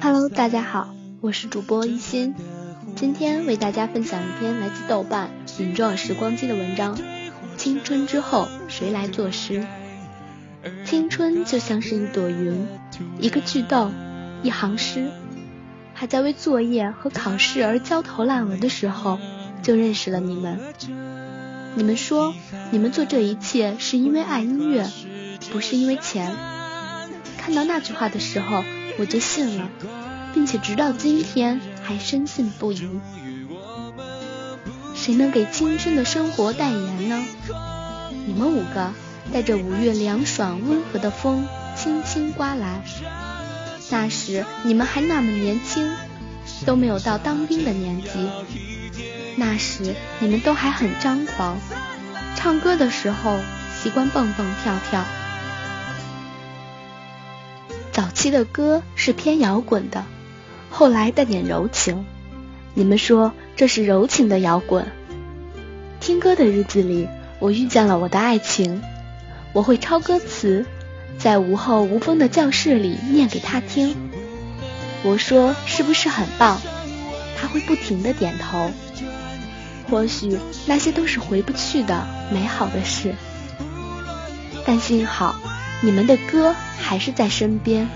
Hello，大家好，我是主播一心，今天为大家分享一篇来自豆瓣云状时光机的文章。青春之后，谁来作诗？青春就像是一朵云，一个句逗，一行诗。还在为作业和考试而焦头烂额的时候，就认识了你们。你们说，你们做这一切是因为爱音乐，不是因为钱。看到那句话的时候，我就信了，并且直到今天还深信不疑。谁能给青春的生活代言呢？你们五个带着五月凉爽温和的风，轻轻刮来。那时你们还那么年轻，都没有到当兵的年纪。那时你们都还很张狂，唱歌的时候习惯蹦蹦跳跳。早期的歌是偏摇滚的，后来带点柔情。你们说这是柔情的摇滚。听歌的日子里，我遇见了我的爱情。我会抄歌词，在无后无风的教室里念给他听。我说是不是很棒？他会不停的点头。或许那些都是回不去的美好的事，但幸好你们的歌还是在身边。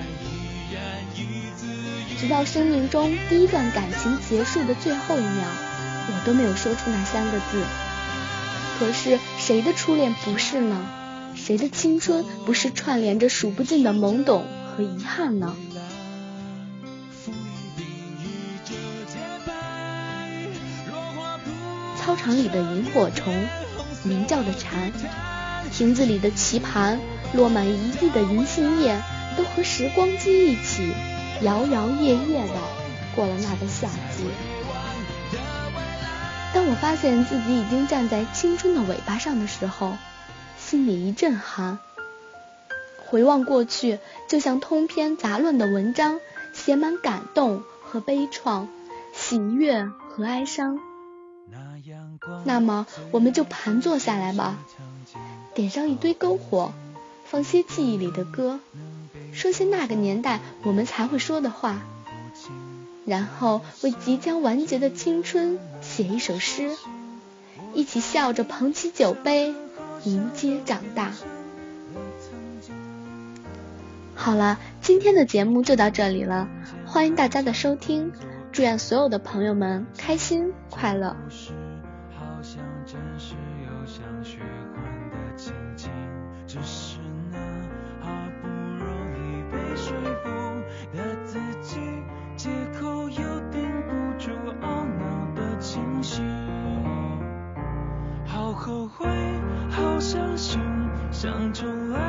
直到生命中第一段感情结束的最后一秒，我都没有说出那三个字。可是谁的初恋不是呢？谁的青春不是串联着数不尽的懵懂和遗憾呢？操场里的萤火虫，鸣叫的蝉，亭子里的棋盘，落满一地的银杏叶，都和时光机一起。摇摇曳曳的过了那个夏季。当我发现自己已经站在青春的尾巴上的时候，心里一阵寒。回望过去，就像通篇杂乱的文章，写满感动和悲怆，喜悦和哀伤。那么，我们就盘坐下来吧，点上一堆篝火，放些记忆里的歌。说些那个年代我们才会说的话，然后为即将完结的青春写一首诗，一起笑着捧起酒杯，迎接长大。好了，今天的节目就到这里了，欢迎大家的收听，祝愿所有的朋友们开心快乐。好像真实又像虚幻的情景，只是那好不容易被说服的自己，借口又顶不住懊恼的情绪，好后悔，好伤心，想重来。